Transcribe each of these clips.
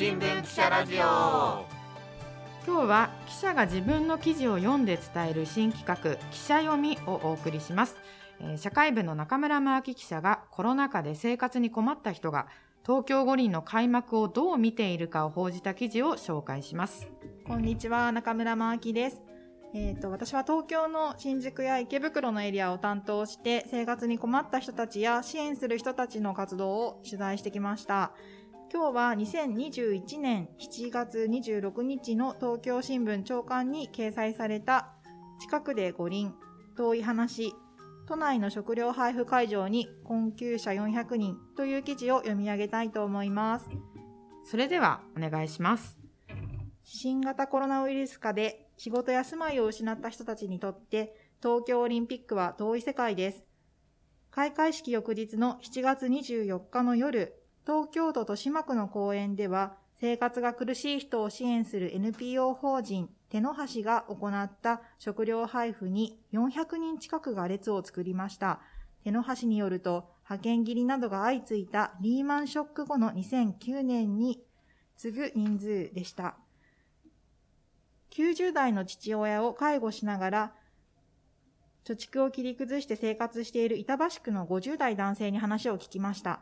新聞記者ラジオ今日は記者が自分の記事を読んで伝える新企画記者読みをお送りします、えー社会部の中村真明記者がコロナ禍で生活に困った人が東京五輪の開幕をどう見ているかを報じた記事を紹介しますこんにちは、中村真明です。えっ、と、私は東京の新宿や池袋のエリアを担当して、生活に困った人たちや支援する人たちの活動を取材してきました。今日は2021年7月26日の東京新聞長官に掲載された近くで五輪、遠い話、都内の食料配布会場に困窮者400人という記事を読み上げたいと思います。それではお願いします新型コロナウイルス禍で仕事や住まいを失った人たちにとって東京オリンピックは遠い世界です。開会式翌日の7月24日の夜、東京都豊島区の公園では生活が苦しい人を支援する NPO 法人手の橋が行った食料配布に400人近くが列を作りました。手の橋によると派遣切りなどが相次いたリーマンショック後の2009年に次ぐ人数でした。90代の父親を介護しながら、貯蓄を切り崩して生活している板橋区の50代男性に話を聞きました。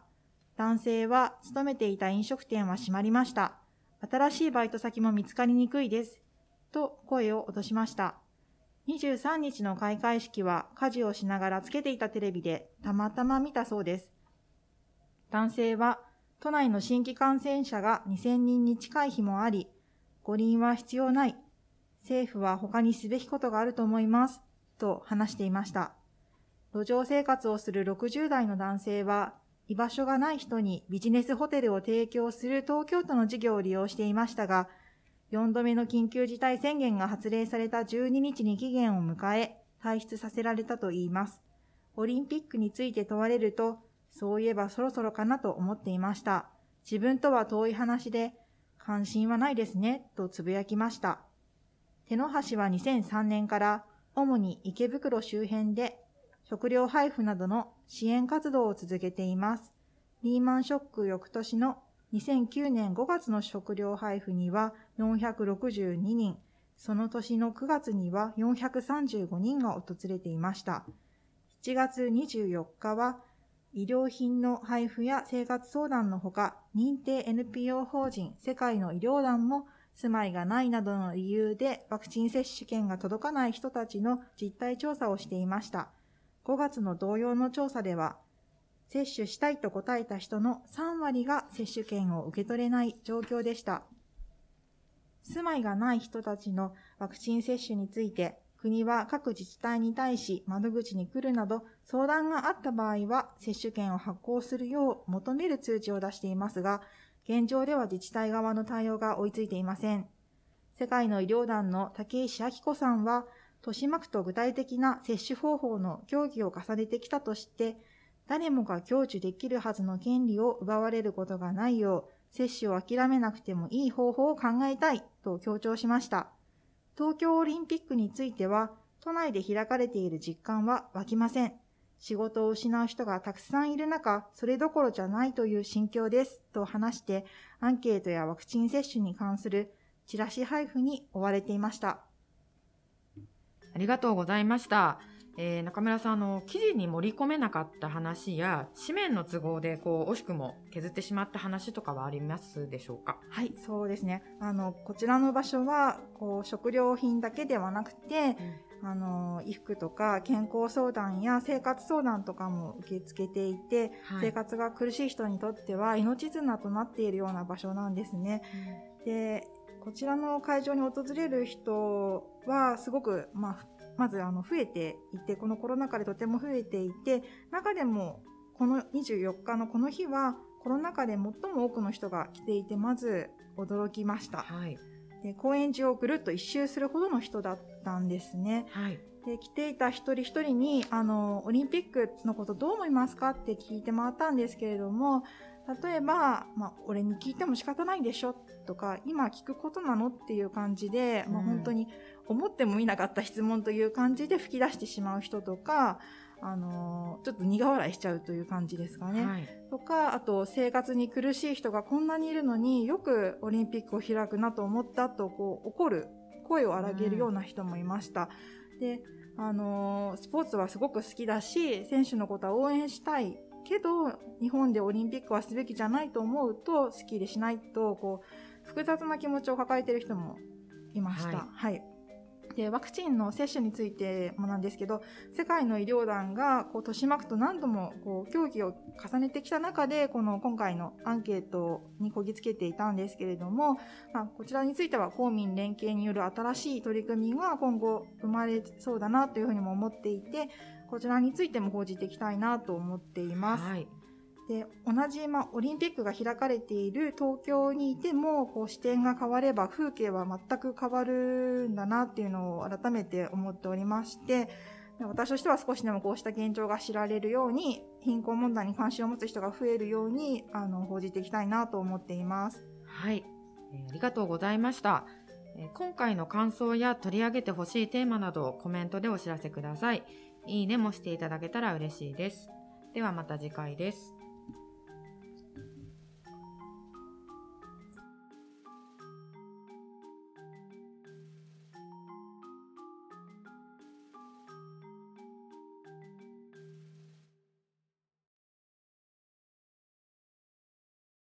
男性は勤めていた飲食店は閉まりました。新しいバイト先も見つかりにくいです。と声を落としました。23日の開会式は家事をしながらつけていたテレビでたまたま見たそうです。男性は都内の新規感染者が2000人に近い日もあり、五輪は必要ない。政府は他にすべきことがあると思います。と話していました。路上生活をする60代の男性は、居場所がない人にビジネスホテルを提供する東京都の事業を利用していましたが、4度目の緊急事態宣言が発令された12日に期限を迎え、退出させられたといいます。オリンピックについて問われると、そういえばそろそろかなと思っていました。自分とは遠い話で、関心はないですね、とつぶやきました。手の橋は2003年から主に池袋周辺で食料配布などの支援活動を続けています。リーマンショック翌年の2009年5月の食料配布には462人、その年の9月には435人が訪れていました。7月24日は医療品の配布や生活相談のほか、認定 NPO 法人世界の医療団も住まいがないなどの理由でワクチン接種券が届かない人たちの実態調査をしていました。5月の同様の調査では、接種したいと答えた人の3割が接種券を受け取れない状況でした。住まいがない人たちのワクチン接種について、国は各自治体に対し窓口に来るなど相談があった場合は接種券を発行するよう求める通知を出していますが、現状では自治体側の対応が追いついていません。世界の医療団の竹石明子さんは、豊島区と具体的な接種方法の協議を重ねてきたとして、誰もが享受できるはずの権利を奪われることがないよう、接種を諦めなくてもいい方法を考えたいと強調しました。東京オリンピックについては、都内で開かれている実感は湧きません。仕事を失う人がたくさんいる中、それどころじゃないという心境です、と話して、アンケートやワクチン接種に関するチラシ配布に追われていました。ありがとうございました。えー中村さんあの記事に盛り込めなかった話や紙面の都合でこう惜しくも削ってしまった話とかはありますでしょうか？はい、そうですね。あの、こちらの場所は、こう、食料品だけではなくて、あの、衣服とか健康相談や生活相談とかも受け付けていて、はい生活が苦しい人にとっては命綱となっているような場所なんですね。で、こちらの会場に訪れる人はすごく、まあ、まずあの増えていて、このコロナ禍でとても増えていて、中でもこの24日のこの日はコロナ禍で最も多くの人が来ていて、まず驚きました。はいで公園中をぐるっと一周するほどの人だったんですね。はいで来ていた一人一人にあのオリンピックのことどう思いますか？って聞いて回ったんですけれども例えば、まあ、俺に聞いても仕方ないでしょとか今聞くことなのっていう感じで、まあ、うん本当に思ってもみなかった質問という感じで吹き出してしまう人とかあのーちょっと苦笑いしちゃうという感じですかね。はい。とか、あと生活に苦しい人がこんなにいるのによくオリンピックを開くなと思ったとこう怒る声を荒げるような人もいました。で、あのースポーツはすごく好きだし、選手のことは応援したいけど、日本でオリンピックはすべきじゃないと思うと、好きでしないと、こう、複雑な気持ちを抱えている人もいました。ははいでワクチンの接種についてもなんですけど世界の医療団がこう豊島区と何度もこう協議を重ねてきた中でこの今回のアンケートにこぎつけていたんですけれども、まあ、こちらについては公民連携による新しい取り組みが今後生まれそうだなというふうにも思っていてこちらについても報じていきたいなと思っています。はい。で同じ、まあ、オリンピックが開かれている東京にいてもこう視点が変われば風景は全く変わるんだなっていうのを改めて思っておりましてで私としては少しでもこうした現状が知られるように貧困問題に関心を持つ人が増えるようにあの報じていきたいなと思っています。はい、えーありがとうございました。えー今回の感想や取り上げてほしいテーマなどをコメントでお知らせください。いいねもしていただけたら嬉しいです。ではまた次回です。